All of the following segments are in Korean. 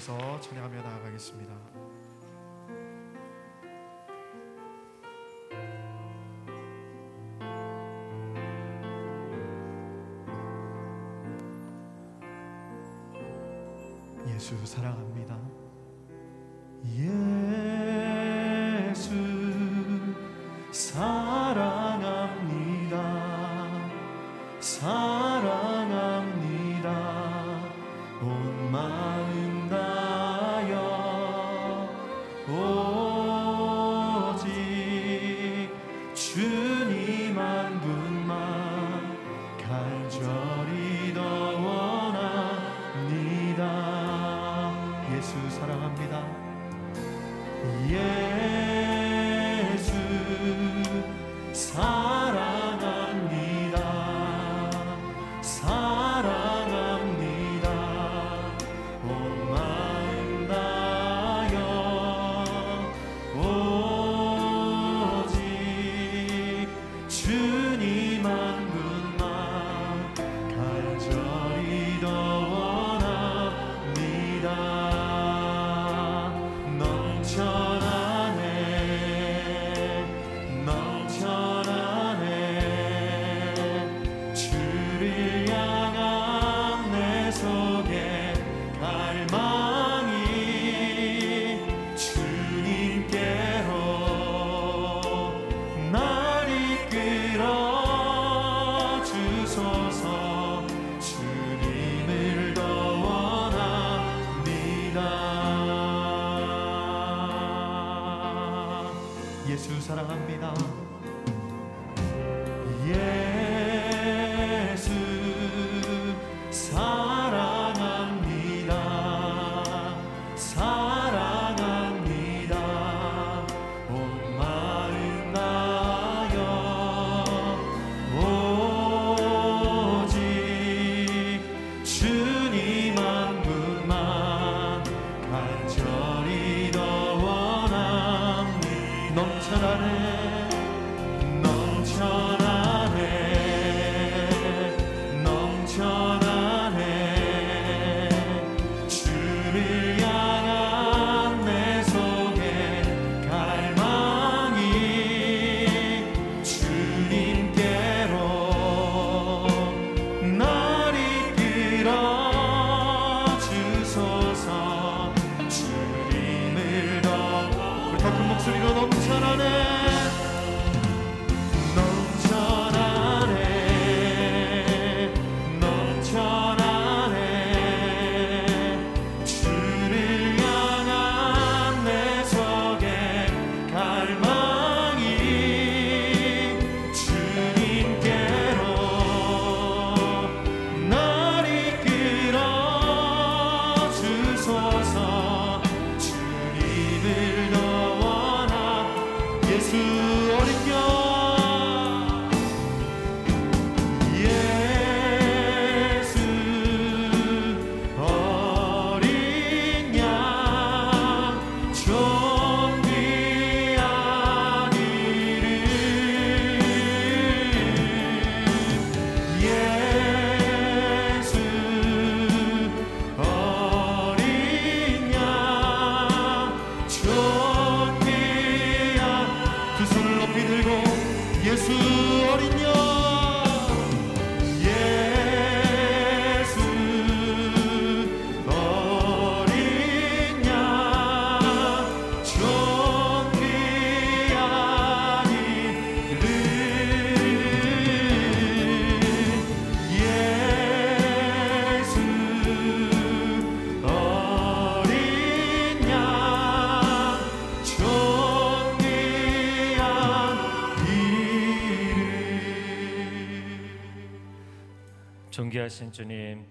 올려서 찬양하며 나아가겠습니다. 예수 사랑합니다. 귀하신 주님,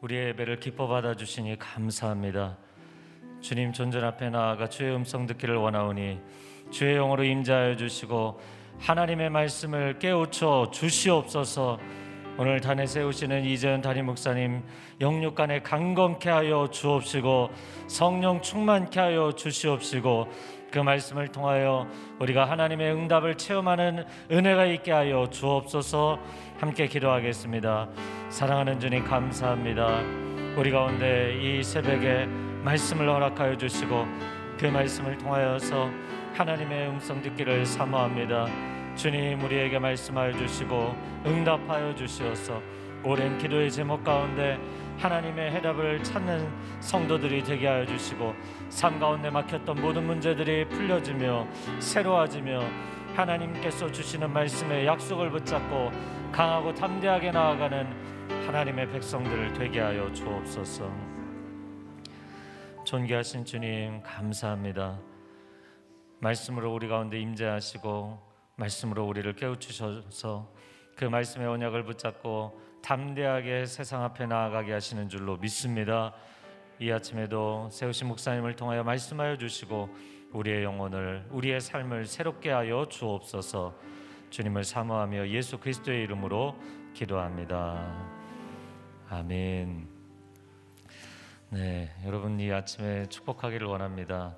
우리의 예배를 기뻐 받아 주시니 감사합니다. 주님 존전 앞에 나아가 주의 음성 듣기를 원하오니 주의 영으로 임자하여 주시고 하나님의 말씀을 깨우쳐 주시옵소서. 오늘 단에 세우시는 이재현 담임 목사님 영육간에 강건케 하여 주옵시고 성령 충만케 하여 주시옵시고 그 말씀을 통하여 우리가 하나님의 응답을 체험하는 은혜가 있게 하여 주옵소서 함께 기도하겠습니다. 사랑하는 주님 감사합니다. 우리 가운데 이 새벽에 말씀을 허락하여 주시고 그 말씀을 통하여서 하나님의 음성 듣기를 사모합니다. 주님 우리에게 말씀하여 주시고 응답하여 주시어서 오랜 기도의 제목 가운데 하나님의 해답을 찾는 성도들이 되게 하여 주시고 삶 가운데 막혔던 모든 문제들이 풀려지며 새로워지며 하나님께서 주시는 말씀의 약속을 붙잡고 강하고 담대하게 나아가는 하나님의 백성들을 되게 하여 주옵소서. 존귀하신 주님 감사합니다. 말씀으로 우리 가운데 임재하시고 말씀으로 우리를 깨우치셔서 그 말씀의 언약을 붙잡고 담대하게 세상 앞에 나아가게 하시는 줄로 믿습니다. 이 아침에도 세우신 목사님을 통하여 말씀하여 주시고 우리의 영혼을 우리의 삶을 새롭게 하여 주옵소서. 주님을 사모하며 예수 그리스도의 이름으로 기도합니다. 아멘. 네, 여러분 이 아침에 축복하기를 원합니다.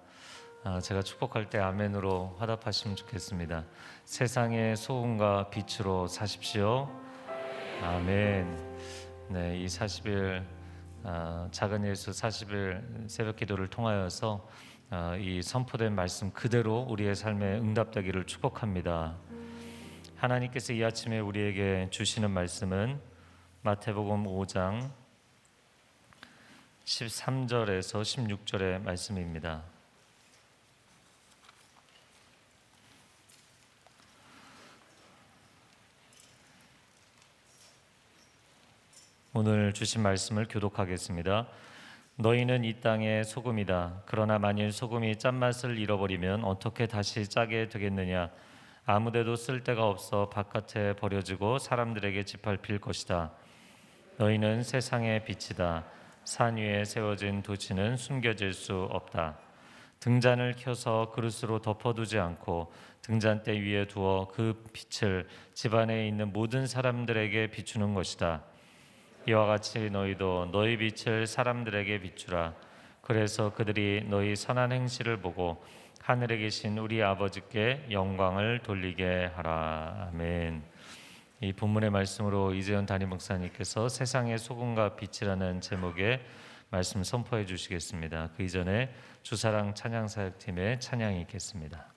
아, 제가 축복할 때 아멘으로 화답하시면 좋겠습니다. 세상의 소금과 빛으로 사십시오. 아멘. 네, 이 40일 아, 작은 예수 40일 새벽 기도를 통하여서 아, 이 선포된 말씀 그대로 우리의 삶에 응답되기를 축복합니다. 하나님께서 이 아침에 우리에게 주시는 말씀은 마태복음 5장 13절에서 16절의 말씀입니다. 오늘 주신 말씀을 교독하겠습니다. 너희는 이 땅의 소금이다. 그러나 만일 소금이 짠맛을 잃어버리면 어떻게 다시 짜게 되겠느냐? 아무데도 쓸 데가 없어 바깥에 버려지고 사람들에게 짓밟힐 것이다. 너희는 세상의 빛이다. 산 위에 세워진 도시는 숨겨질 수 없다. 등잔을 켜서 그릇으로 덮어두지 않고 등잔대 위에 두어 그 빛을 집안에 있는 모든 사람들에게 비추는 것이다. 이와 같이 너희도 너희 빛을 사람들에게 비추라. 그래서 그들이 너희 선한 행실을 보고 하늘에 계신 우리 아버지께 영광을 돌리게 하라. 아멘. 이 본문의 말씀으로 이재현 담임 목사님께서 세상의 소금과 빛이라는 제목의 말씀 선포해 주시겠습니다. 그 이전에 주사랑 찬양 사역팀의 찬양이 있겠습니다.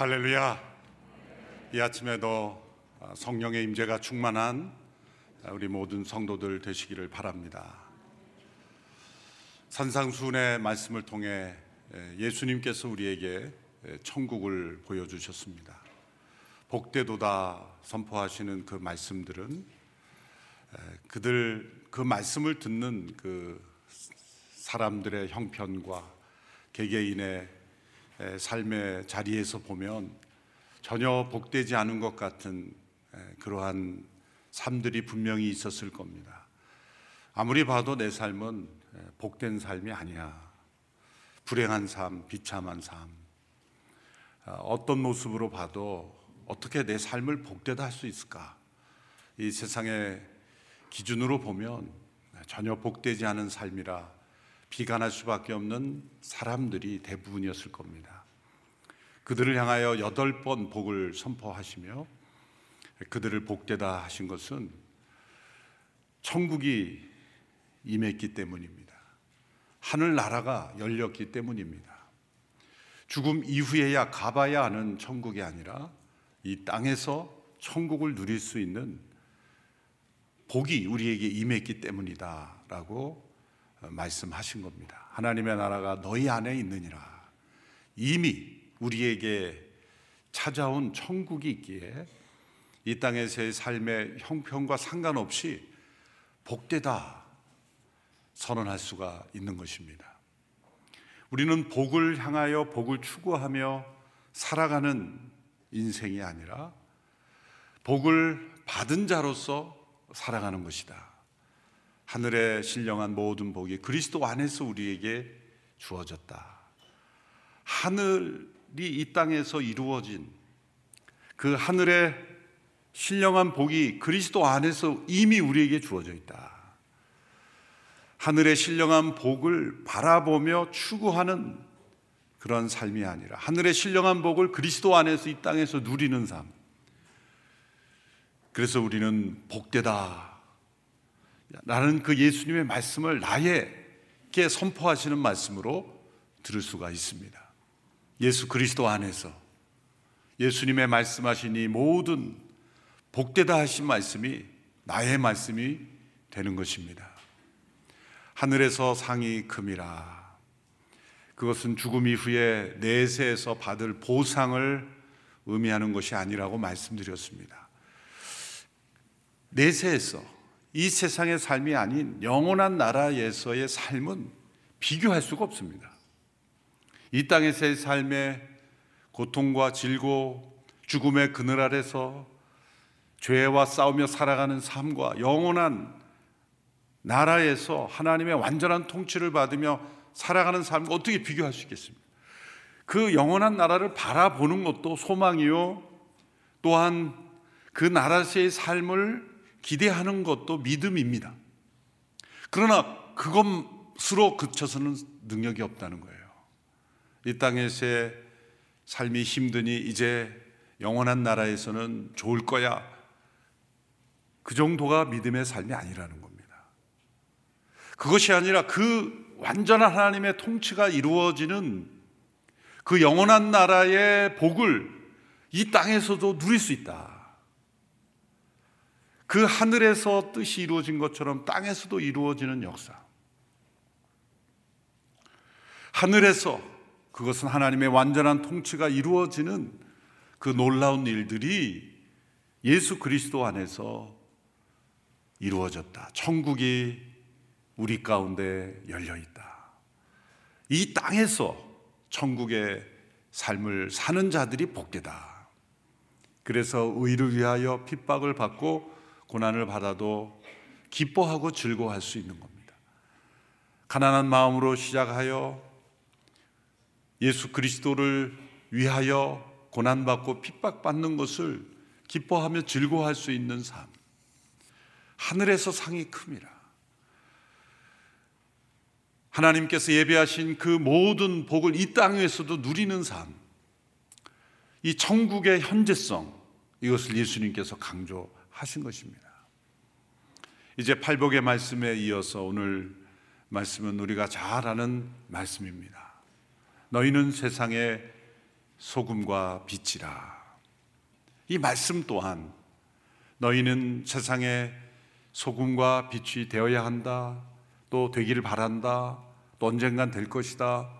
할렐루야. 이 아침에도 성령의 임재가 충만한 우리 모든 성도들 되시기를 바랍니다. 산상수훈의 말씀을 통해 예수님께서 우리에게 천국을 보여주셨습니다. 복되도다 선포하시는 그 말씀들은 그들 그 말씀을 듣는 그 사람들의 형편과 개개인의 삶의 자리에서 보면 전혀 복되지 않은 것 같은 그러한 삶들이 분명히 있었을 겁니다. 아무리 봐도 내 삶은 복된 삶이 아니야. 불행한 삶, 비참한 삶. 아, 어떤 모습으로 봐도 어떻게 내 삶을 복되다 할 수 있을까? 이 세상의 기준으로 보면 전혀 복되지 않은 삶이라 비관할 수밖에 없는 사람들이 대부분이었을 겁니다. 그들을 향하여 여덟 번 복을 선포하시며 그들을 복되다 하신 것은 천국이 임했기 때문입니다. 하늘 나라가 열렸기 때문입니다. 죽음 이후에야 가봐야 하는 천국이 아니라 이 땅에서 천국을 누릴 수 있는 복이 우리에게 임했기 때문이다라고 말씀하신 겁니다. 하나님의 나라가 너희 안에 있느니라. 이미 우리에게 찾아온 천국이 있기에 이 땅에서의 삶의 형편과 상관없이 복되다 선언할 수가 있는 것입니다. 우리는 복을 향하여 복을 추구하며 살아가는 인생이 아니라 복을 받은 자로서 살아가는 것이다. 하늘에 신령한 모든 복이 그리스도 안에서 우리에게 주어졌다. 하늘이 이 땅에서 이루어진 그 하늘의 신령한 복이 그리스도 안에서 이미 우리에게 주어져 있다. 하늘의 신령한 복을 바라보며 추구하는 그런 삶이 아니라 하늘의 신령한 복을 그리스도 안에서 이 땅에서 누리는 삶. 그래서 우리는 복되다 라는 그 예수님의 말씀을 나에게 선포하시는 말씀으로 들을 수가 있습니다. 예수 그리스도 안에서 예수님의 말씀하신 이 모든 복되다 하신 말씀이 나의 말씀이 되는 것입니다. 하늘에서 상이 금이라. 그것은 죽음 이후에 내세에서 받을 보상을 의미하는 것이 아니라고 말씀드렸습니다. 내세에서 이 세상의 삶이 아닌 영원한 나라에서의 삶은 비교할 수가 없습니다. 이 땅에서의 삶의 고통과 질고 죽음의 그늘 아래서 죄와 싸우며 살아가는 삶과 영원한 나라에서 하나님의 완전한 통치를 받으며 살아가는 삶과 어떻게 비교할 수 있겠습니까? 그 영원한 나라를 바라보는 것도 소망이요. 또한 그 나라에서의 삶을 기대하는 것도 믿음입니다. 그러나 그것으로 그쳐서는 능력이 없다는 거예요. 이 땅에서의 삶이 힘드니 이제 영원한 나라에서는 좋을 거야. 그 정도가 믿음의 삶이 아니라는 겁니다. 그것이 아니라 그 완전한 하나님의 통치가 이루어지는 그 영원한 나라의 복을 이 땅에서도 누릴 수 있다. 그 하늘에서 뜻이 이루어진 것처럼 땅에서도 이루어지는 역사. 하늘에서 그것은 하나님의 완전한 통치가 이루어지는 그 놀라운 일들이 예수 그리스도 안에서 이루어졌다. 천국이 우리 가운데 열려 있다. 이 땅에서 천국의 삶을 사는 자들이 복되다. 그래서 의를 위하여 핍박을 받고 고난을 받아도 기뻐하고 즐거워할 수 있는 겁니다. 가난한 마음으로 시작하여 예수 그리스도를 위하여 고난받고 핍박받는 것을 기뻐하며 즐거워할 수 있는 삶. 하늘에서 상이 큽니다. 하나님께서 예배하신 그 모든 복을 이 땅에서도 누리는 삶. 이 천국의 현재성, 이것을 예수님께서 강조 하신 것입니다. 이제 팔복의 말씀에 이어서 오늘 말씀은 우리가 잘 아는 말씀입니다. 너희는 세상의 소금과 빛이라. 이 말씀 또한 너희는 세상의 소금과 빛이 되어야 한다. 또 되기를 바란다. 또 언젠간 될 것이다.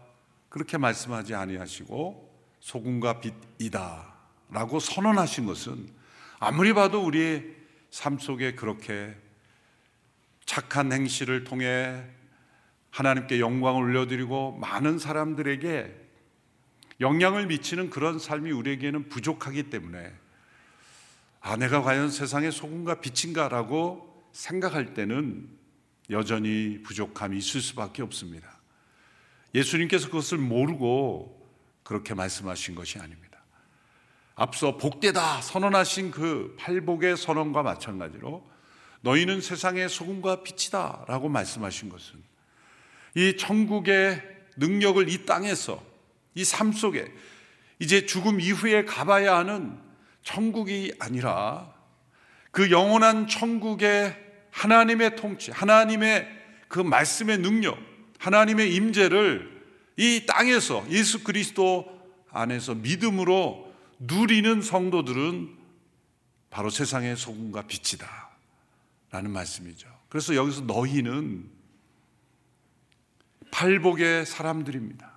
그렇게 말씀하지 아니하시고 소금과 빛이다라고 선언하신 것은 아무리 봐도 우리의 삶 속에 그렇게 착한 행실을 통해 하나님께 영광을 올려드리고 많은 사람들에게 영향을 미치는 그런 삶이 우리에게는 부족하기 때문에 아, 내가 과연 세상의 소금과 빛인가라고 생각할 때는 여전히 부족함이 있을 수밖에 없습니다. 예수님께서 그것을 모르고 그렇게 말씀하신 것이 아닙니다. 앞서 복되다 선언하신 그 팔복의 선언과 마찬가지로 너희는 세상의 소금과 빛이다 라고 말씀하신 것은 이 천국의 능력을 이 땅에서 이 삶 속에 이제 죽음 이후에 가봐야 하는 천국이 아니라 그 영원한 천국의 하나님의 통치, 하나님의 그 말씀의 능력, 하나님의 임재를 이 땅에서 예수 그리스도 안에서 믿음으로 누리는 성도들은 바로 세상의 소금과 빛이다. 라는 말씀이죠. 그래서 여기서 너희는 팔복의 사람들입니다.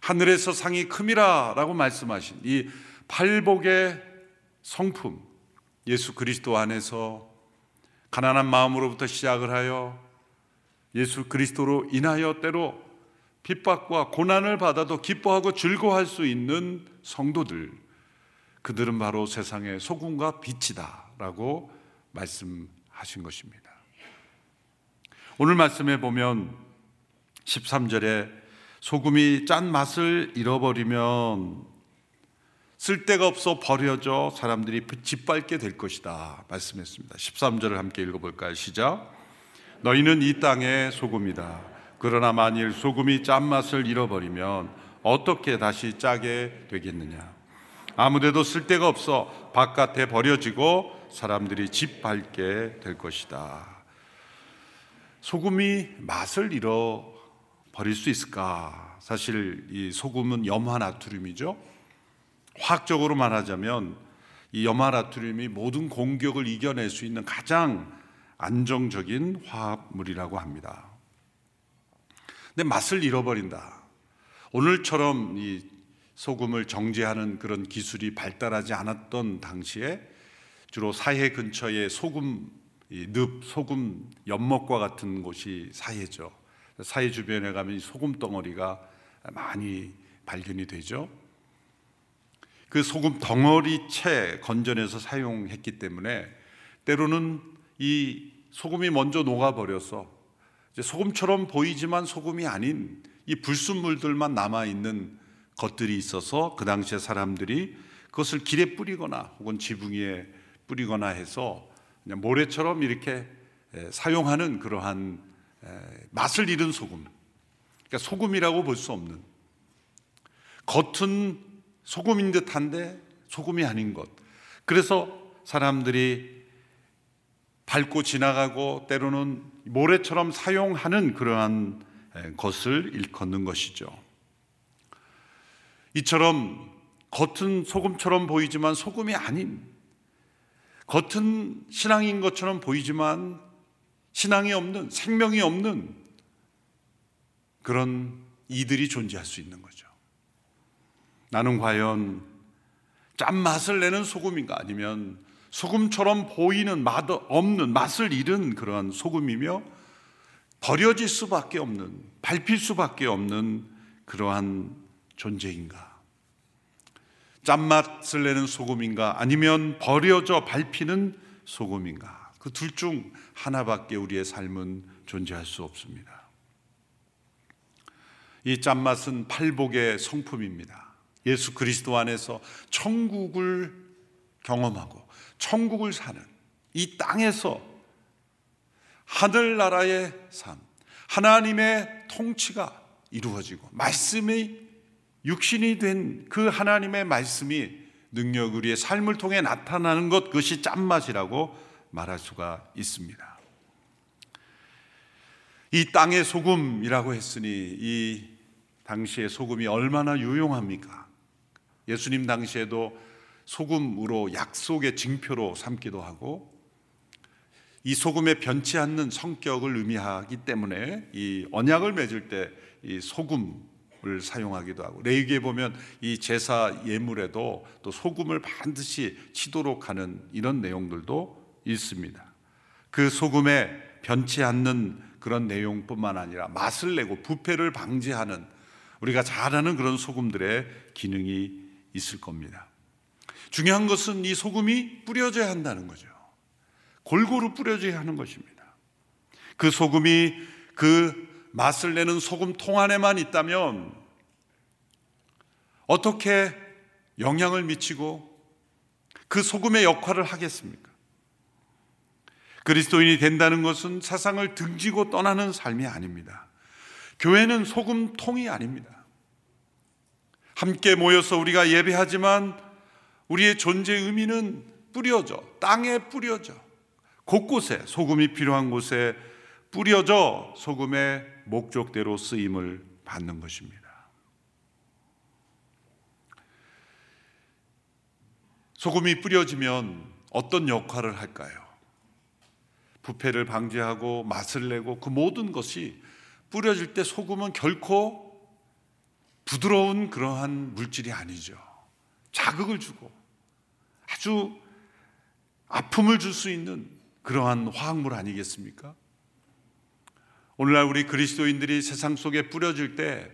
하늘에서 상이 큼이라 라고 말씀하신 이 팔복의 성품, 예수 그리스도 안에서 가난한 마음으로부터 시작을 하여 예수 그리스도로 인하여 때로 핍박과 고난을 받아도 기뻐하고 즐거워할 수 있는 성도들, 그들은 바로 세상의 소금과 빛이다라고 말씀하신 것입니다. 오늘 말씀에 보면 13절에 소금이 짠 맛을 잃어버리면 쓸데가 없어 버려져 사람들이 짓밟게 될 것이다 말씀했습니다. 13절을 함께 읽어볼까요? 시작. 너희는 이 땅의 소금이다. 그러나 만일 소금이 짠맛을 잃어버리면 어떻게 다시 짜게 되겠느냐? 아무데도 쓸데가 없어 바깥에 버려지고 사람들이 짓밟게 될 것이다. 소금이 맛을 잃어 버릴 수 있을까? 사실 이 소금은 염화나트륨이죠. 화학적으로 말하자면 이 염화나트륨이 모든 공격을 이겨낼 수 있는 가장 안정적인 화합물이라고 합니다. 근데 맛을 잃어버린다. 오늘처럼 이 소금을 정제하는 그런 기술이 발달하지 않았던 당시에 주로 사해 근처에 소금 늪, 소금 연못과 같은 곳이 사해죠. 사해 주변에 가면 소금 덩어리가 많이 발견이 되죠. 그 소금 덩어리 채 건전해서 사용했기 때문에 때로는 이 소금이 먼저 녹아버려서 소금처럼 보이지만 소금이 아닌 이 불순물들만 남아 있는 것들이 있어서 그 당시에 사람들이 그것을 길에 뿌리거나 혹은 지붕 위에 뿌리거나 해서 그냥 모래처럼 이렇게 사용하는 그러한 맛을 잃은 소금. 그러니까 소금이라고 볼 수 없는 겉은 소금인 듯한데 소금이 아닌 것. 그래서 사람들이 밟고 지나가고 때로는 모래처럼 사용하는 그러한 것을 일컫는 것이죠. 이처럼 겉은 소금처럼 보이지만 소금이 아닌 겉은 신앙인 것처럼 보이지만 신앙이 없는 생명이 없는 그런 이들이 존재할 수 있는 거죠. 나는 과연 짠맛을 내는 소금인가 아니면 소금처럼 보이는 맛 없는 맛을 잃은 그러한 소금이며 버려질 수밖에 없는 밟힐 수밖에 없는 그러한 존재인가? 짠맛을 내는 소금인가? 아니면 버려져 밟히는 소금인가? 그 둘 중 하나밖에 우리의 삶은 존재할 수 없습니다. 이 짠맛은 팔복의 성품입니다. 예수 그리스도 안에서 천국을 경험하고 천국을 사는 이 땅에서 하늘나라의 삶, 하나님의 통치가 이루어지고 말씀이 육신이 된 그 하나님의 말씀이 능력 우리의 삶을 통해 나타나는 것 그것이 짠맛이라고 말할 수가 있습니다. 이 땅의 소금이라고 했으니 이 당시의 소금이 얼마나 유용합니까? 예수님 당시에도 소금으로 약속의 징표로 삼기도 하고 이 소금의 변치 않는 성격을 의미하기 때문에 이 언약을 맺을 때 이 소금을 사용하기도 하고 레위기에 보면 이 제사 예물에도 또 소금을 반드시 치도록 하는 이런 내용들도 있습니다. 그 소금에 변치 않는 그런 내용뿐만 아니라 맛을 내고 부패를 방지하는 우리가 잘 아는 그런 소금들의 기능이 있을 겁니다. 중요한 것은 이 소금이 뿌려져야 한다는 거죠. 골고루 뿌려져야 하는 것입니다. 그 소금이 그 맛을 내는 소금 통 안에만 있다면 어떻게 영향을 미치고 그 소금의 역할을 하겠습니까? 그리스도인이 된다는 것은 세상을 등지고 떠나는 삶이 아닙니다. 교회는 소금통이 아닙니다. 함께 모여서 우리가 예배하지만 우리의 존재 의미는 뿌려져, 땅에 뿌려져, 곳곳에 소금이 필요한 곳에 뿌려져 소금의 목적대로 쓰임을 받는 것입니다. 소금이 뿌려지면 어떤 역할을 할까요? 부패를 방지하고 맛을 내고 그 모든 것이 뿌려질 때 소금은 결코 부드러운 그러한 물질이 아니죠. 자극을 주고 아주 아픔을 줄 수 있는 그러한 화학물 아니겠습니까? 오늘날 우리 그리스도인들이 세상 속에 뿌려질 때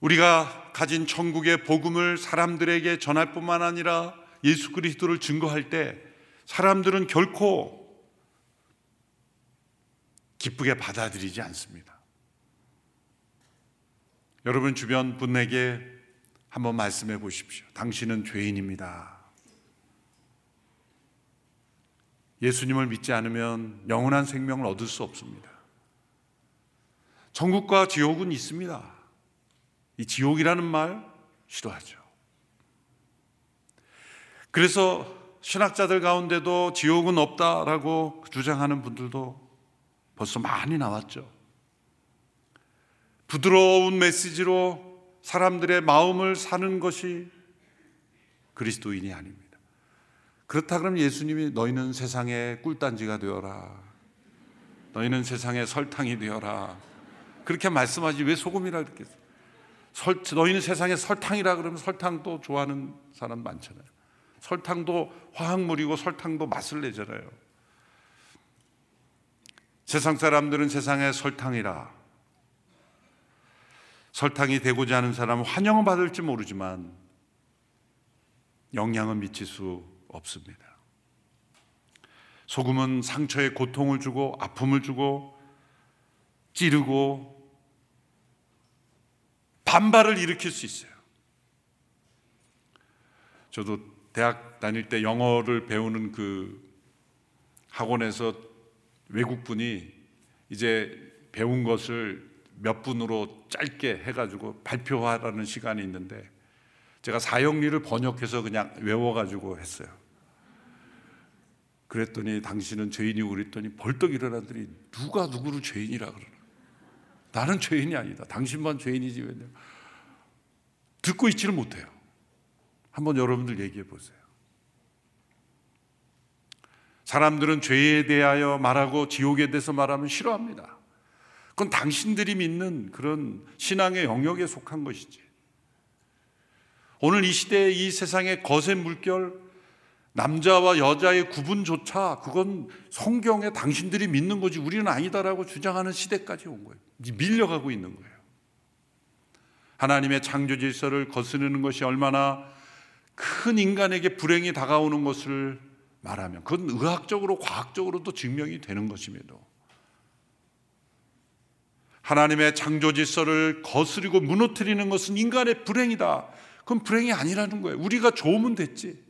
우리가 가진 천국의 복음을 사람들에게 전할 뿐만 아니라 예수 그리스도를 증거할 때 사람들은 결코 기쁘게 받아들이지 않습니다. 여러분 주변 분에게 한번 말씀해 보십시오. 당신은 죄인입니다. 예수님을 믿지 않으면 영원한 생명을 얻을 수 없습니다. 천국과 지옥은 있습니다. 이 지옥이라는 말 싫어하죠. 그래서 신학자들 가운데도 지옥은 없다라고 주장하는 분들도 벌써 많이 나왔죠. 부드러운 메시지로 사람들의 마음을 사는 것이 그리스도인이 아닙니다. 그렇다 그러면 예수님이 너희는 세상의 꿀단지가 되어라. 너희는 세상의 설탕이 되어라. 그렇게 말씀하지 왜 소금이라 그랬겠어요? 설, 너희는 세상의 설탕이라 그러면 설탕도 좋아하는 사람 많잖아요. 설탕도 화학물이고 설탕도 맛을 내잖아요. 세상 사람들은 세상의 설탕이라. 설탕이 되고자 하는 사람은 환영을 받을지 모르지만 영향은 미칠 수 없습니다. 소금은 상처에 고통을 주고 아픔을 주고 찌르고 반발을 일으킬 수 있어요. 저도 대학 다닐 때 영어를 배우는 그 학원에서 외국분이 이제 배운 것을 몇 분으로 짧게 해가지고 발표하라는 시간이 있는데 제가 사형리를 번역해서 그냥 외워가지고 했어요. 그랬더니 당신은 죄인이고 그랬더니 벌떡 일어나더니 누가 누구를 죄인이라 그러나 나는 죄인이 아니다. 당신만 죄인이지 왜 듣고 있지를 못해요. 한번 여러분들 얘기해 보세요. 사람들은 죄에 대하여 말하고 지옥에 대해서 말하면 싫어합니다. 그건 당신들이 믿는 그런 신앙의 영역에 속한 것이지. 오늘 이 시대에 이 세상의 거센 물결, 남자와 여자의 구분조차 그건 성경에 당신들이 믿는 거지 우리는 아니다라고 주장하는 시대까지 온 거예요. 밀려가고 있는 거예요. 하나님의 창조 질서를 거스르는 것이 얼마나 큰 인간에게 불행이 다가오는 것을 말하면 그건 의학적으로 과학적으로도 증명이 되는 것임에도 하나님의 창조 질서를 거스리고 무너뜨리는 것은 인간의 불행이다. 그건 불행이 아니라는 거예요. 우리가 좋으면 됐지.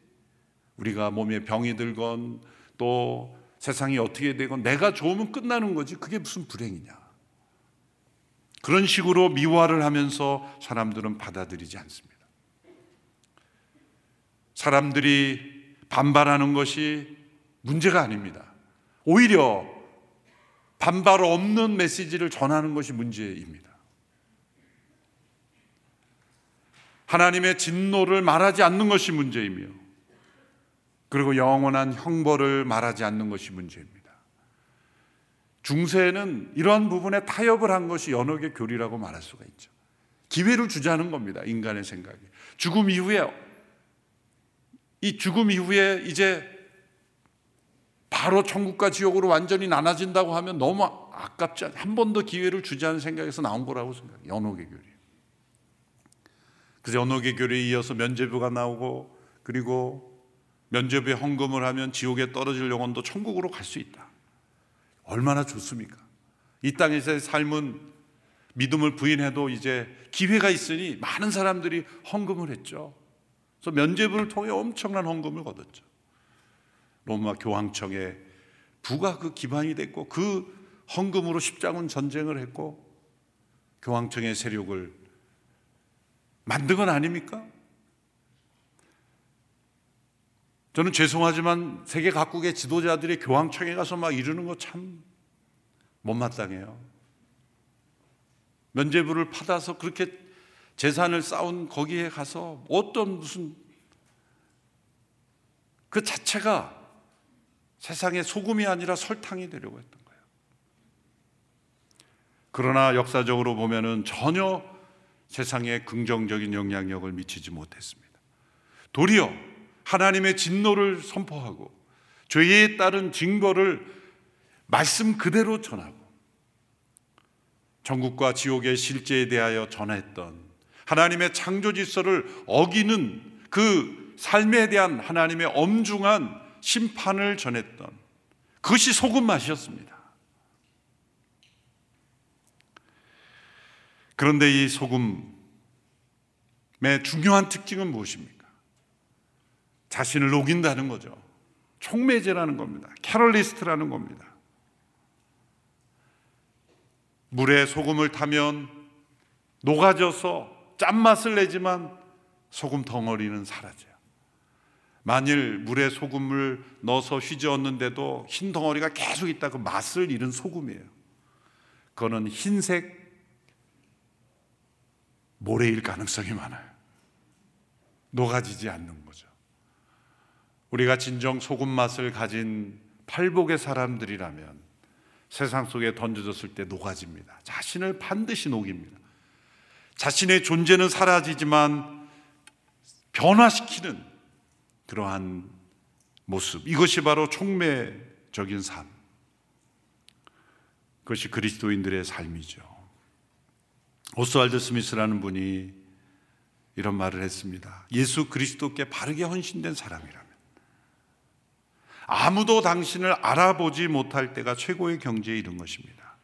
우리가 몸에 병이 들건 또 세상이 어떻게 되건 내가 좋으면 끝나는 거지. 그게 무슨 불행이냐. 그런 식으로 미화를 하면서 사람들은 받아들이지 않습니다. 사람들이 반발하는 것이 문제가 아닙니다. 오히려 반발 없는 메시지를 전하는 것이 문제입니다. 하나님의 진노를 말하지 않는 것이 문제이며 그리고 영원한 형벌을 말하지 않는 것이 문제입니다. 중세는 이러한 부분에 타협을 한 것이 연옥의 교리라고 말할 수가 있죠. 기회를 주자는 겁니다. 인간의 생각에. 죽음 이후에 이 죽음 이후에 이제 바로 천국과 지옥으로 완전히 나눠진다고 하면 너무 아깝지 않, 한번 더 기회를 주자는 생각에서 나온 거라고 생각해요. 연옥의 교리. 그래서 연옥의 교리에 이어서 면죄부가 나오고 그리고 면죄부에 헌금을 하면 지옥에 떨어질 영혼도 천국으로 갈 수 있다. 얼마나 좋습니까? 이 땅에서의 삶은 믿음을 부인해도 이제 기회가 있으니 많은 사람들이 헌금을 했죠. 그래서 면죄부를 통해 엄청난 헌금을 거뒀죠. 로마 교황청에 부가 그 기반이 됐고 그 헌금으로 십자군 전쟁을 했고 교황청의 세력을 만든 건 아닙니까? 저는 죄송하지만 세계 각국의 지도자들이 교황청에 가서 막 이러는 거 참 못마땅해요. 면죄부를 받아서 그렇게 재산을 쌓은 거기에 가서 어떤 무슨 그 자체가 세상의 소금이 아니라 설탕이 되려고 했던 거예요. 그러나 역사적으로 보면은 전혀 세상에 긍정적인 영향력을 미치지 못했습니다. 도리어 하나님의 진노를 선포하고 죄에 따른 징벌을 말씀 그대로 전하고 전국과 지옥의 실제에 대하여 전했던 하나님의 창조 질서를 어기는 그 삶에 대한 하나님의 엄중한 심판을 전했던 그것이 소금 맛이었습니다. 그런데 이 소금의 중요한 특징은 무엇입니까? 자신을 녹인다는 거죠. 촉매제라는 겁니다. catalyst라는 겁니다. 물에 소금을 타면 녹아져서 짠맛을 내지만 소금 덩어리는 사라져요. 만일 물에 소금을 넣어서 휘저었는데도 흰 덩어리가 계속 있다 그 맛을 잃은 소금이에요. 그거는 흰색 모래일 가능성이 많아요. 녹아지지 않는 거죠. 우리가 진정 소금 맛을 가진 팔복의 사람들이라면 세상 속에 던져졌을 때 녹아집니다. 자신을 반드시 녹입니다. 자신의 존재는 사라지지만 변화시키는 그러한 모습. 이것이 바로 촉매적인 삶. 그것이 그리스도인들의 삶이죠. 오스왈드 스미스라는 분이 이런 말을 했습니다. 예수 그리스도께 바르게 헌신된 사람이라면 아무도 당신을 알아보지 못할 때가 최고의 경지에 이른 것입니다.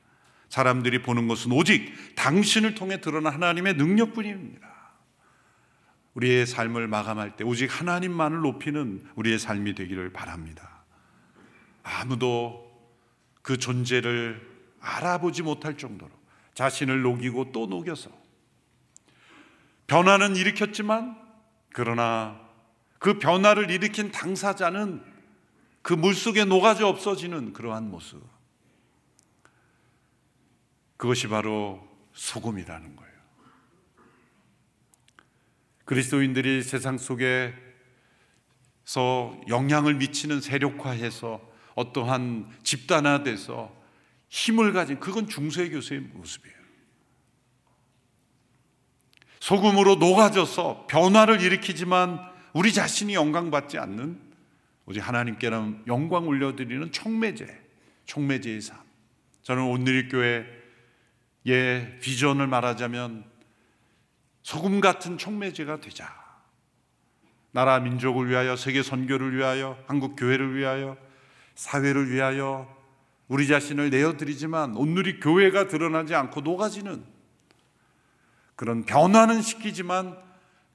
사람들이 보는 것은 오직 당신을 통해 드러난 하나님의 능력뿐입니다. 우리의 삶을 마감할 때 오직 하나님만을 높이는 우리의 삶이 되기를 바랍니다. 아무도 그 존재를 알아보지 못할 정도로 자신을 녹이고 또 녹여서 변화는 일으켰지만 그러나 그 변화를 일으킨 당사자는 그 물속에 녹아져 없어지는 그러한 모습. 그것이 바로 소금이라는 거예요. 그리스도인들이 세상 속에서 영향을 미치는 세력화해서 어떠한 집단화돼서 힘을 가진 그건 중세 교세의 모습이에요. 소금으로 녹아져서 변화를 일으키지만 우리 자신이 영광 받지 않는 오직 하나님께는 영광 올려드리는 청매제, 청매제의 삶. 저는 오늘 교회의 비전을 말하자면 소금 같은 촉매제가 되자. 나라 민족을 위하여 세계 선교를 위하여 한국 교회를 위하여 사회를 위하여 우리 자신을 내어드리지만 오늘이 교회가 드러나지 않고 녹아지는 그런 변화는 시키지만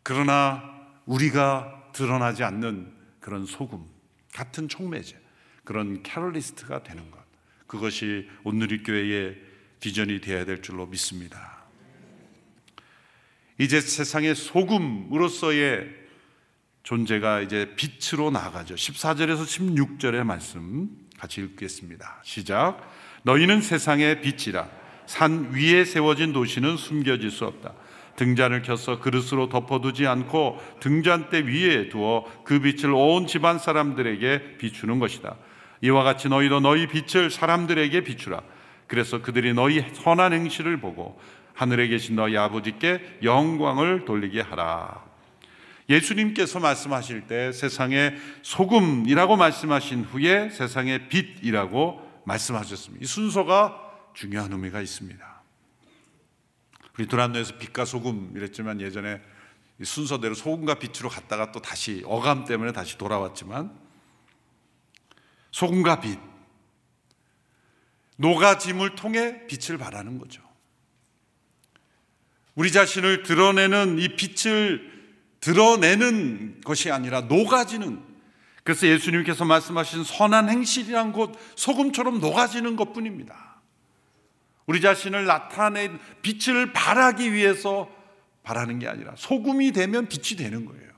그러나 우리가 드러나지 않는 그런 소금 같은 촉매제 그런 catalyst가 되는 것 그것이 오늘이 교회의 비전이 되어야 될 줄로 믿습니다. 이제 세상의 소금으로서의 존재가 이제 빛으로 나가죠. 14절에서 16절의 말씀 같이 읽겠습니다. 시작. 너희는 세상의 빛이라 산 위에 세워진 도시는 숨겨질 수 없다. 등잔을 켜서 그릇으로 덮어두지 않고 등잔대 위에 두어 그 빛을 온 집안 사람들에게 비추는 것이다. 이와 같이 너희도 너희 빛을 사람들에게 비추라. 그래서 그들이 너희 선한 행실을 보고 하늘에 계신 너희 아버지께 영광을 돌리게 하라. 예수님께서 말씀하실 때 세상의 소금이라고 말씀하신 후에 세상의 빛이라고 말씀하셨습니다. 이 순서가 중요한 의미가 있습니다. 우리 두란노에서 빛과 소금 이랬지만 예전에 순서대로 소금과 빛으로 갔다가 또 다시 어감 때문에 다시 돌아왔지만 소금과 빛 녹아짐을 통해 빛을 발하는 거죠. 우리 자신을 드러내는 이 빛을 드러내는 것이 아니라 녹아지는 그래서 예수님께서 말씀하신 선한 행실이란 곧 소금처럼 녹아지는 것 뿐입니다. 우리 자신을 나타낸 빛을 발하기 위해서 바라는 게 아니라 소금이 되면 빛이 되는 거예요.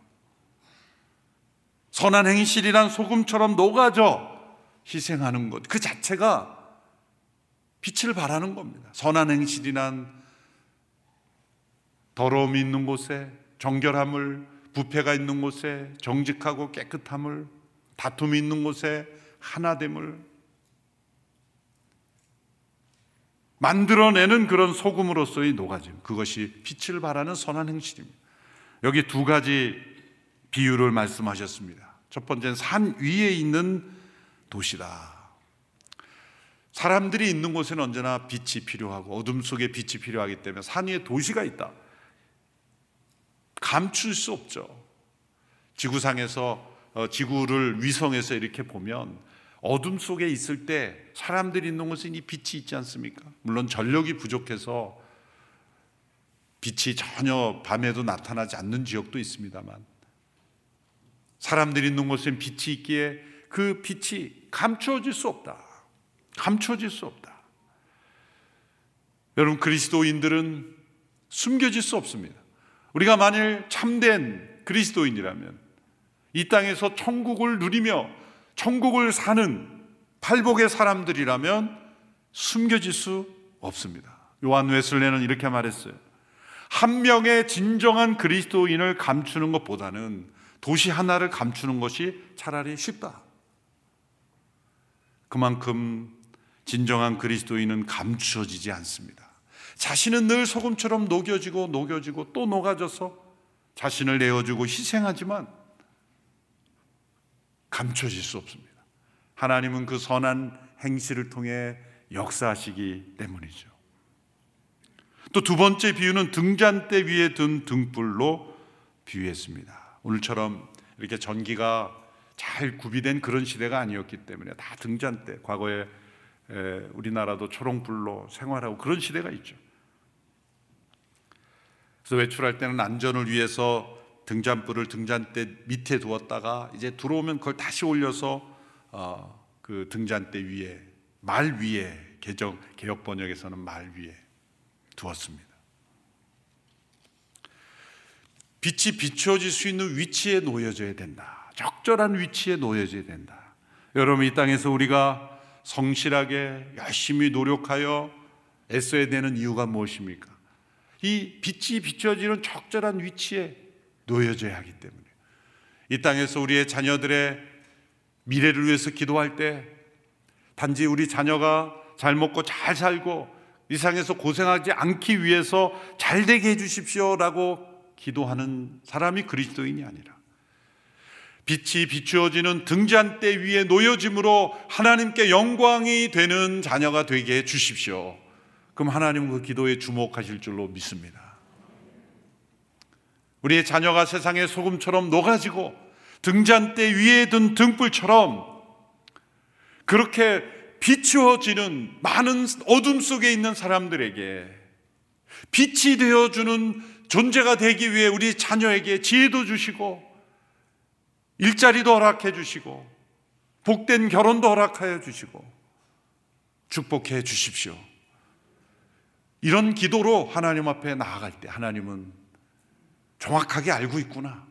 선한 행실이란 소금처럼 녹아져 희생하는 것, 그 자체가 빛을 발하는 겁니다. 선한 행실이란 더러움이 있는 곳에 정결함을, 부패가 있는 곳에 정직하고 깨끗함을, 다툼이 있는 곳에 하나됨을 만들어내는 그런 소금으로서의 녹아짐. 그것이 빛을 발하는 선한 행실입니다. 여기 두 가지 비유를 말씀하셨습니다. 첫 번째는 산 위에 있는 도시다. 사람들이 있는 곳에는 언제나 빛이 필요하고 어둠 속에 빛이 필요하기 때문에 산 위에 도시가 있다. 감출 수 없죠. 지구상에서 어, 지구를 위성에서 이렇게 보면 어둠 속에 있을 때 사람들이 있는 곳에 이 빛이 있지 않습니까? 물론 전력이 부족해서 빛이 전혀 밤에도 나타나지 않는 지역도 있습니다만 사람들이 있는 곳엔 빛이 있기에 그 빛이 감추어질 수 없다. 감추어질 수 없다. 여러분 그리스도인들은 숨겨질 수 없습니다. 우리가 만일 참된 그리스도인이라면 이 땅에서 천국을 누리며 천국을 사는 팔복의 사람들이라면 숨겨질 수 없습니다. 요한 웨슬레는 이렇게 말했어요. 한 명의 진정한 그리스도인을 감추는 것보다는 도시 하나를 감추는 것이 차라리 쉽다. 그만큼 진정한 그리스도인은 감추어지지 않습니다. 자신은 늘 소금처럼 녹여지고 녹여지고 또 녹아져서 자신을 내어주고 희생하지만 감춰질 수 없습니다. 하나님은 그 선한 행실을 통해 역사하시기 때문이죠. 또 두 번째 비유는 등잔대 위에 든 등불로 비유했습니다. 오늘처럼 이렇게 전기가 잘 구비된 그런 시대가 아니었기 때문에 다 등잔대, 과거에 우리나라도 초롱불로 생활하고 그런 시대가 있죠. 그래서 외출할 때는 안전을 위해서 등잔불을 등잔대 밑에 두었다가 이제 들어오면 그걸 다시 올려서 어, 그 등잔대 위에 말 위에 개정 개혁 번역에서는 말 위에 두었습니다. 빛이 비추어질 수 있는 위치에 놓여져야 된다. 적절한 위치에 놓여져야 된다. 여러분 이 땅에서 우리가 성실하게 열심히 노력하여 애써야 되는 이유가 무엇입니까? 이 빛이 비춰지는 적절한 위치에 놓여져야 하기 때문에 이 땅에서 우리의 자녀들의 미래를 위해서 기도할 때 단지 우리 자녀가 잘 먹고 잘 살고 이 상에서 고생하지 않기 위해서 잘 되게 해 주십시오라고 기도하는 사람이 그리스도인이 아니라 빛이 비추어지는 등잔대 위에 놓여짐으로 하나님께 영광이 되는 자녀가 되게 해 주십시오. 그럼 하나님은 그 기도에 주목하실 줄로 믿습니다. 우리의 자녀가 세상의 소금처럼 녹아지고 등잔대 위에 든 등불처럼 그렇게 비추어지는 많은 어둠 속에 있는 사람들에게 빛이 되어주는 존재가 되기 위해 우리 자녀에게 지혜도 주시고 일자리도 허락해 주시고 복된 결혼도 허락하여 주시고 축복해 주십시오. 이런 기도로 하나님 앞에 나아갈 때 하나님은 정확하게 알고 있구나.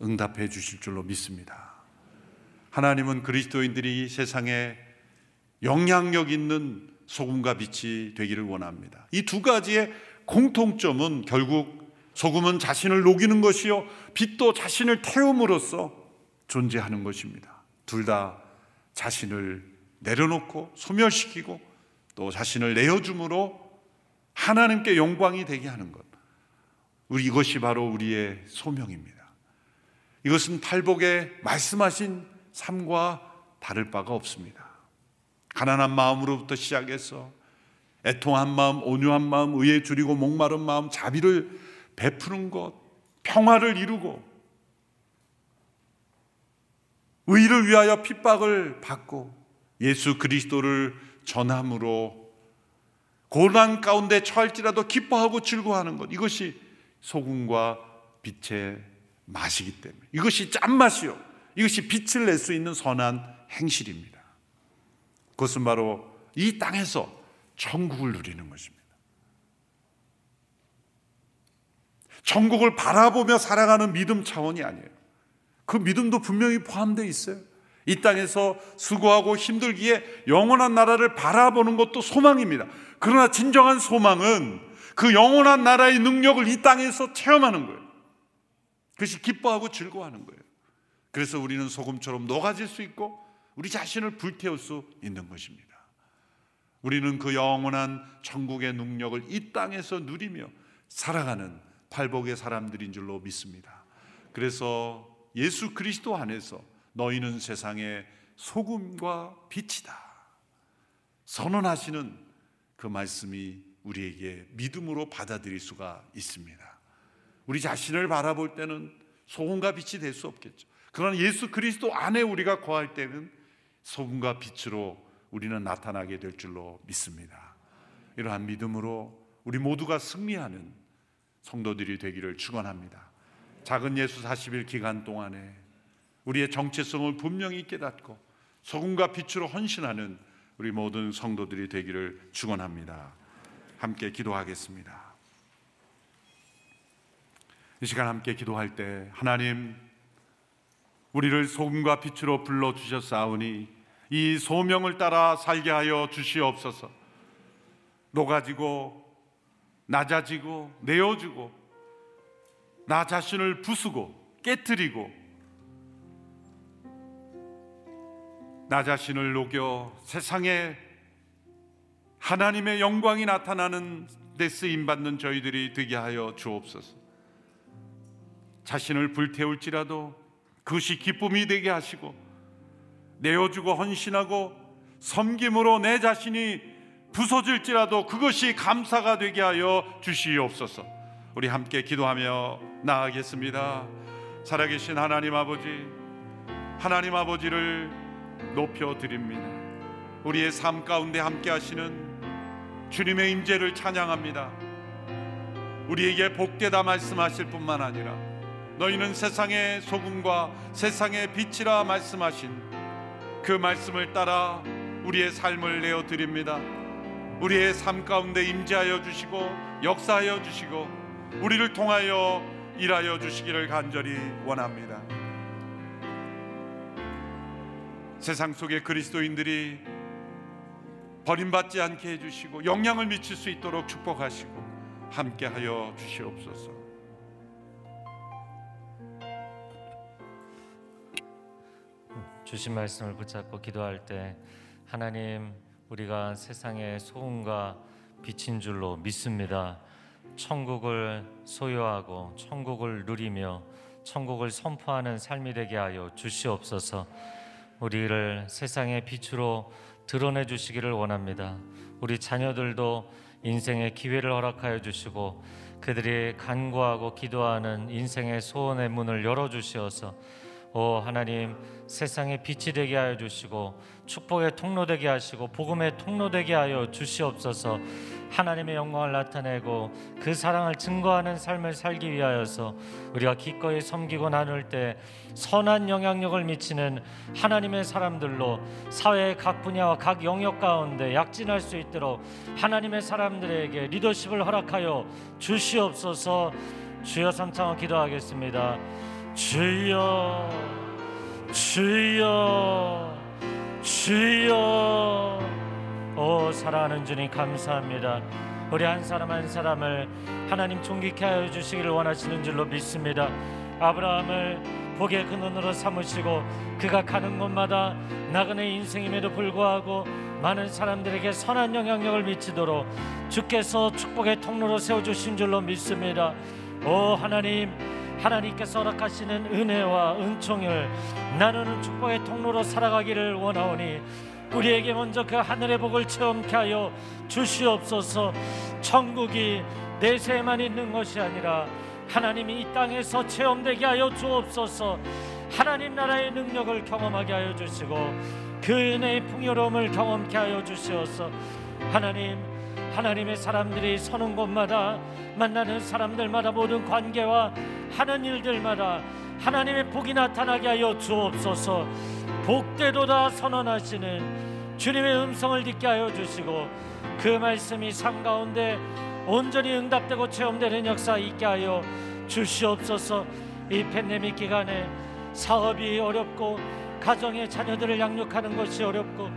응답해 주실 줄로 믿습니다. 하나님은 그리스도인들이 세상에 영향력 있는 소금과 빛이 되기를 원합니다. 이 두 가지의 공통점은 결국 소금은 자신을 녹이는 것이요 빛도 자신을 태움으로써 존재하는 것입니다. 둘 다 자신을 내려놓고 소멸시키고 또 자신을 내어줌으로 하나님께 영광이 되게 하는 것. 우리 이것이 바로 우리의 소명입니다. 이것은 팔복에 말씀하신 삶과 다를 바가 없습니다. 가난한 마음으로부터 시작해서 애통한 마음, 온유한 마음, 의에 줄이고 목마른 마음, 자비를 베푸는 것, 평화를 이루고 의를 위하여 핍박을 받고 예수 그리스도를 전함으로 고난 가운데 처할지라도 기뻐하고 즐거워하는 것. 이것이 소금과 빛의 맛이기 때문에. 이것이 짠맛이요. 이것이 빛을 낼 수 있는 선한 행실입니다. 그것은 바로 이 땅에서 천국을 누리는 것입니다. 천국을 바라보며 살아가는 믿음 차원이 아니에요. 그 믿음도 분명히 포함되어 있어요 이 땅에서 수고하고 힘들기에 영원한 나라를 바라보는 것도 소망입니다. 그러나 진정한 소망은 그 영원한 나라의 능력을 이 땅에서 체험하는 거예요. 그것이 기뻐하고 즐거워하는 거예요. 그래서 우리는 소금처럼 녹아질 수 있고 우리 자신을 불태울 수 있는 것입니다. 우리는 그 영원한 천국의 능력을 이 땅에서 누리며 살아가는 팔복의 사람들인 줄로 믿습니다. 그래서 예수 그리스도 안에서 너희는 세상의 소금과 빛이다. 선언하시는 그 말씀이 우리에게 믿음으로 받아들일 수가 있습니다. 우리 자신을 바라볼 때는 소금과 빛이 될 수 없겠죠. 그러나 예수 그리스도 안에 우리가 거할 때는 소금과 빛으로 우리는 나타나게 될 줄로 믿습니다. 이러한 믿음으로 우리 모두가 승리하는 성도들이 되기를 축원합니다. 작은 예수 40일 기간 동안에 우리의 정체성을 분명히 깨닫고 소금과 빛으로 헌신하는 우리 모든 성도들이 되기를 축원합니다. 함께 기도하겠습니다. 이 시간 함께 기도할 때 하나님 우리를 소금과 빛으로 불러 주셨사오니 이 소명을 따라 살게 하여 주시옵소서. 녹아지고 낮아지고 내어주고 나 자신을 부수고 깨뜨리고 나 자신을 녹여 세상에 하나님의 영광이 나타나는 데 쓰임 받는 저희들이 되게 하여 주옵소서. 자신을 불태울지라도 그것이 기쁨이 되게 하시고 내어주고 헌신하고 섬김으로 내 자신이 부서질지라도 그것이 감사가 되게 하여 주시옵소서. 우리 함께 기도하며 나아가겠습니다. 살아계신 하나님 아버지, 하나님 아버지를 높여 드립니다. 우리의 삶 가운데 함께 하시는 주님의 임재를 찬양합니다. 우리에게 복되다 말씀하실 뿐만 아니라 너희는 세상의 소금과 세상의 빛이라 말씀하신 그 말씀을 따라 우리의 삶을 내어 드립니다. 우리의 삶 가운데 임재하여 주시고 역사하여 주시고 우리를 통하여 일하여 주시기를 간절히 원합니다. 세상 속의 그리스도인들이 버림받지 않게 해주시고 영향을 미칠 수 있도록 축복하시고 함께하여 주시옵소서. 주신 말씀을 붙잡고 기도할 때 하나님 우리가 세상의 소금과 빛인 줄로 믿습니다. 천국을 소유하고 천국을 누리며 천국을 선포하는 삶이 되게 하여 주시옵소서. 우리를 세상의 빛으로 드러내 주시기를 원합니다. 우리 자녀들도 인생의 기회를 허락하여 주시고 그들이 간구하고 기도하는 인생의 소원의 문을 열어 주시어서 오 하나님 세상의 빛이 되게 하여 주시고 축복의 통로 되게 하시고 복음의 통로 되게 하여 주시옵소서. 하나님의 영광을 나타내고 그 사랑을 증거하는 삶을 살기 위하여서 우리가 기꺼이 섬기고 나눌 때 선한 영향력을 미치는 하나님의 사람들로 사회의 각 분야와 각 영역 가운데 약진할 수 있도록 하나님의 사람들에게 리더십을 허락하여 주시옵소서. 주여 삼창을 기도하겠습니다. 주여 주여 주여 오 사랑하는 주님 감사합니다 우리 한 사람 한 사람을 하나님 존귀케 하여 주시기를 원하시는 줄로 믿습니다. 아브라함을 복의 근원으로 삼으시고 그가 가는 곳마다 나그네 인생임에도 불구하고 많은 사람들에게 선한 영향력을 미치도록 주께서 축복의 통로로 세워주신 줄로 믿습니다. 오 하나님 하나님께서 허락하시는 은혜와 은총을 나누는 축복의 통로로 살아가기를 원하오니 우리에게 먼저 그 하늘의 복을 체험케 하여 주시옵소서. 천국이 내세에만 있는 것이 아니라 하나님이 이 땅에서 체험되게 하여 주옵소서. 하나님 나라의 능력을 경험하게 하여 주시고 그 은혜의 풍요로움을 경험케 하여 주시옵소서. 하나님 하나님의 사람들이 서는 곳마다 만나는 사람들마다 모든 관계와 하는 일들마다 하나님의 복이 나타나게 하여 주옵소서 복되도다 선언하시는 주님의 음성을 듣게 하여 주시고 그 말씀이 삶 가운데 온전히 응답되고 체험되는 역사 있게 하여 주시옵소서 이 팬데믹 기간에 사업이 어렵고 가정의 자녀들을 양육하는 것이 어렵고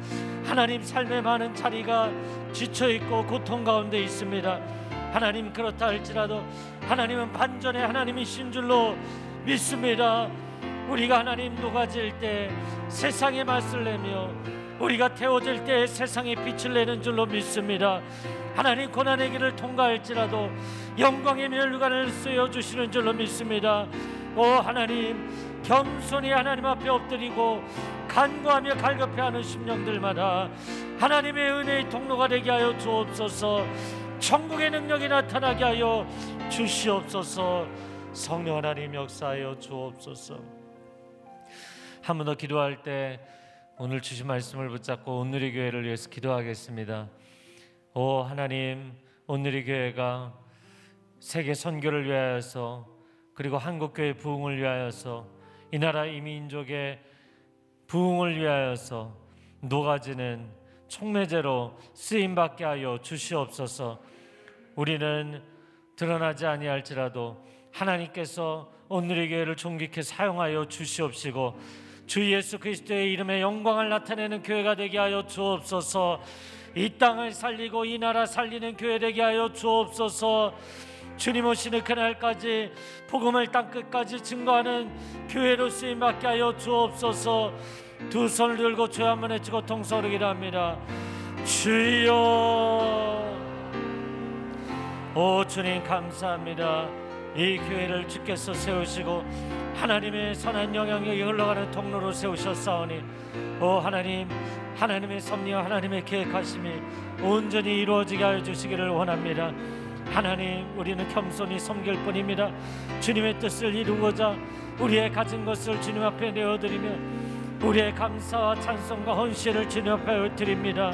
하나님 삶의 많은 자리가 지쳐 있고 고통 가운데 있습니다. 하나님 그렇다 할지라도 하나님은 반전의 하나님이신 줄로 믿습니다. 우리가 하나님 녹아질 때 세상의 맛을 내며 우리가 태워질 때 세상의 빛을 내는 줄로 믿습니다. 하나님 고난의 길을 통과할지라도 영광의 멸류관을 쓰여 주시는 줄로 믿습니다. 오 하나님 겸손히 하나님 앞에 엎드리고 간구하며 갈급해하는 심령들마다 하나님의 은혜의 통로가 되게 하여 주옵소서. 천국의 능력이 나타나게 하여 주시옵소서. 성령 하나님 역사하여 주옵소서. 한 번 더 기도할 때 오늘 주신 말씀을 붙잡고 오늘의 교회를 위해서 기도하겠습니다. 오 하나님, 오늘의 교회가 세계 선교를 위하여서 그리고 한국 교회 부흥을 위하여서 이 나라 이 민족의 부흥을 위하여서 녹아지는 촉매제로 쓰임 받게 하여 주시옵소서. 우리는 드러나지 아니할지라도 하나님께서 오늘의 교회를 존귀케 사용하여 주시옵시고 주 예수 그리스도의 이름의 영광을 나타내는 교회가 되게 하여 주옵소서. 이 땅을 살리고 이 나라 살리는 교회 되게 하여 주옵소서. 주님 오시는 그날까지 복음을 땅 끝까지 증거하는 교회로 쓰임 받게 하여 주옵소서. 두 손을 들고 주여 한번 외치고 통서르기를 합니다. 주여 오 주님 감사합니다. 이 교회를 주께서 세우시고 하나님의 선한 영향력이 흘러가는 통로로 세우셨사오니 오 하나님 하나님의 섭리와 하나님의 계획하심이 온전히 이루어지게 하여 주시기를 원합니다. 하나님 우리는 겸손히 섬길 뿐입니다. 주님의 뜻을 이루고자 우리의 가진 것을 주님 앞에 내어드리며 우리의 감사와 찬송과 헌신을 주님 앞에 드립니다.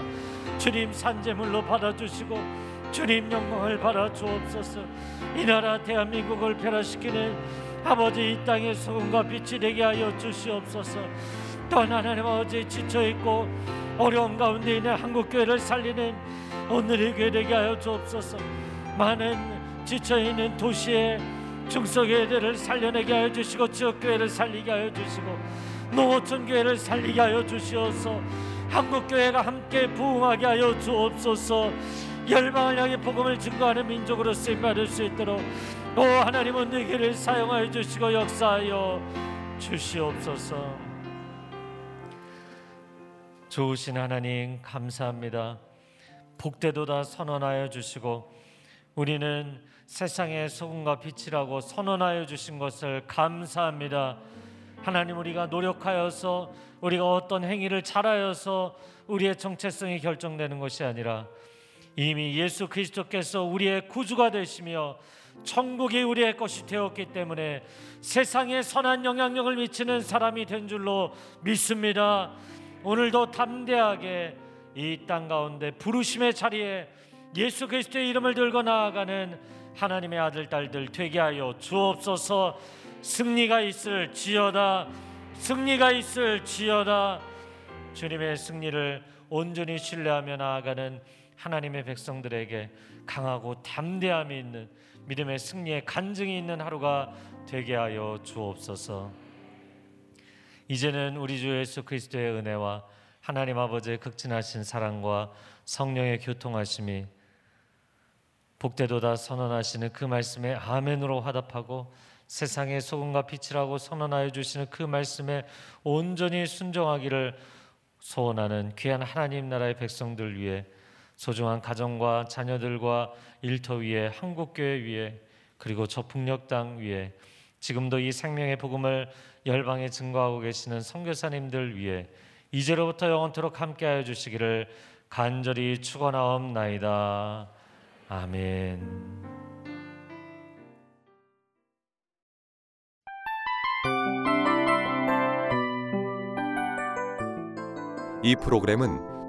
주님 산재물로 받아주시고 주님 영광을 받아 주옵소서. 이 나라 대한민국을 변화시키는 아버지 이 땅의 소금과 빛이 되게 하여 주시옵소서. 또한 하나님 아버지 지쳐 있고 어려움 가운데 있는 한국 교회를 살리는 오늘의 교회 되게 하여 주옵소서. 많은 지쳐 있는 도시의 중소교회들을 살려내게 하여 주시고 지역교회를 살리게 하여 주시고 노호천 교회를 살리게 하여 주시옵소서. 한국 교회가 함께 부흥하게 하여 주옵소서. 열방을 향해 복음을 증거하는 민족으로 쓰임 받을 수 있도록 오 하나님은 내게를 사용하여 주시고 역사하여 주시옵소서. 좋으신 하나님 감사합니다. 복되도다 선언하여 주시고 우리는 세상의 소금과 빛이라고 선언하여 주신 것을 감사합니다. 하나님 우리가 노력하여서 우리가 어떤 행위를 잘하여서 우리의 정체성이 결정되는 것이 아니라 이미 예수 그리스도께서 우리의 구주가 되시며 천국이 우리의 것이 되었기 때문에 세상에 선한 영향력을 미치는 사람이 된 줄로 믿습니다. 오늘도 담대하게 이 땅 가운데 부르심의 자리에 예수 그리스도의 이름을 들고 나아가는 하나님의 아들 딸들 되게 하여 주옵소서. 승리가 있을 지어다. 승리가 있을 지어다. 주님의 승리를 온전히 신뢰하며 나아가는 하나님의 백성들에게 강하고 담대함이 있는 믿음의 승리의 간증이 있는 하루가 되게 하여 주옵소서. 이제는 우리 주 예수 그리스도의 은혜와 하나님 아버지의 극진하신 사랑과 성령의 교통하심이 복되도다 선언하시는 그 말씀에 아멘으로 화답하고 세상의 소금과 빛이라고 선언하여 주시는 그 말씀에 온전히 순종하기를 소원하는 귀한 하나님 나라의 백성들 위해 소중한 가정과 자녀들과 일터 위에 한국 교회 위에 그리고 저 북녘 땅 위에 지금도 이 생명의 복음을 열방에 증거하고 계시는 선교사님들 위해 이제로부터 영원토록 함께하여 주시기를 간절히 축원하옵나이다. 아멘. 이 프로그램은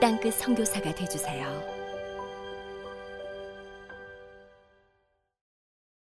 땅끝 선교사가 되주세요.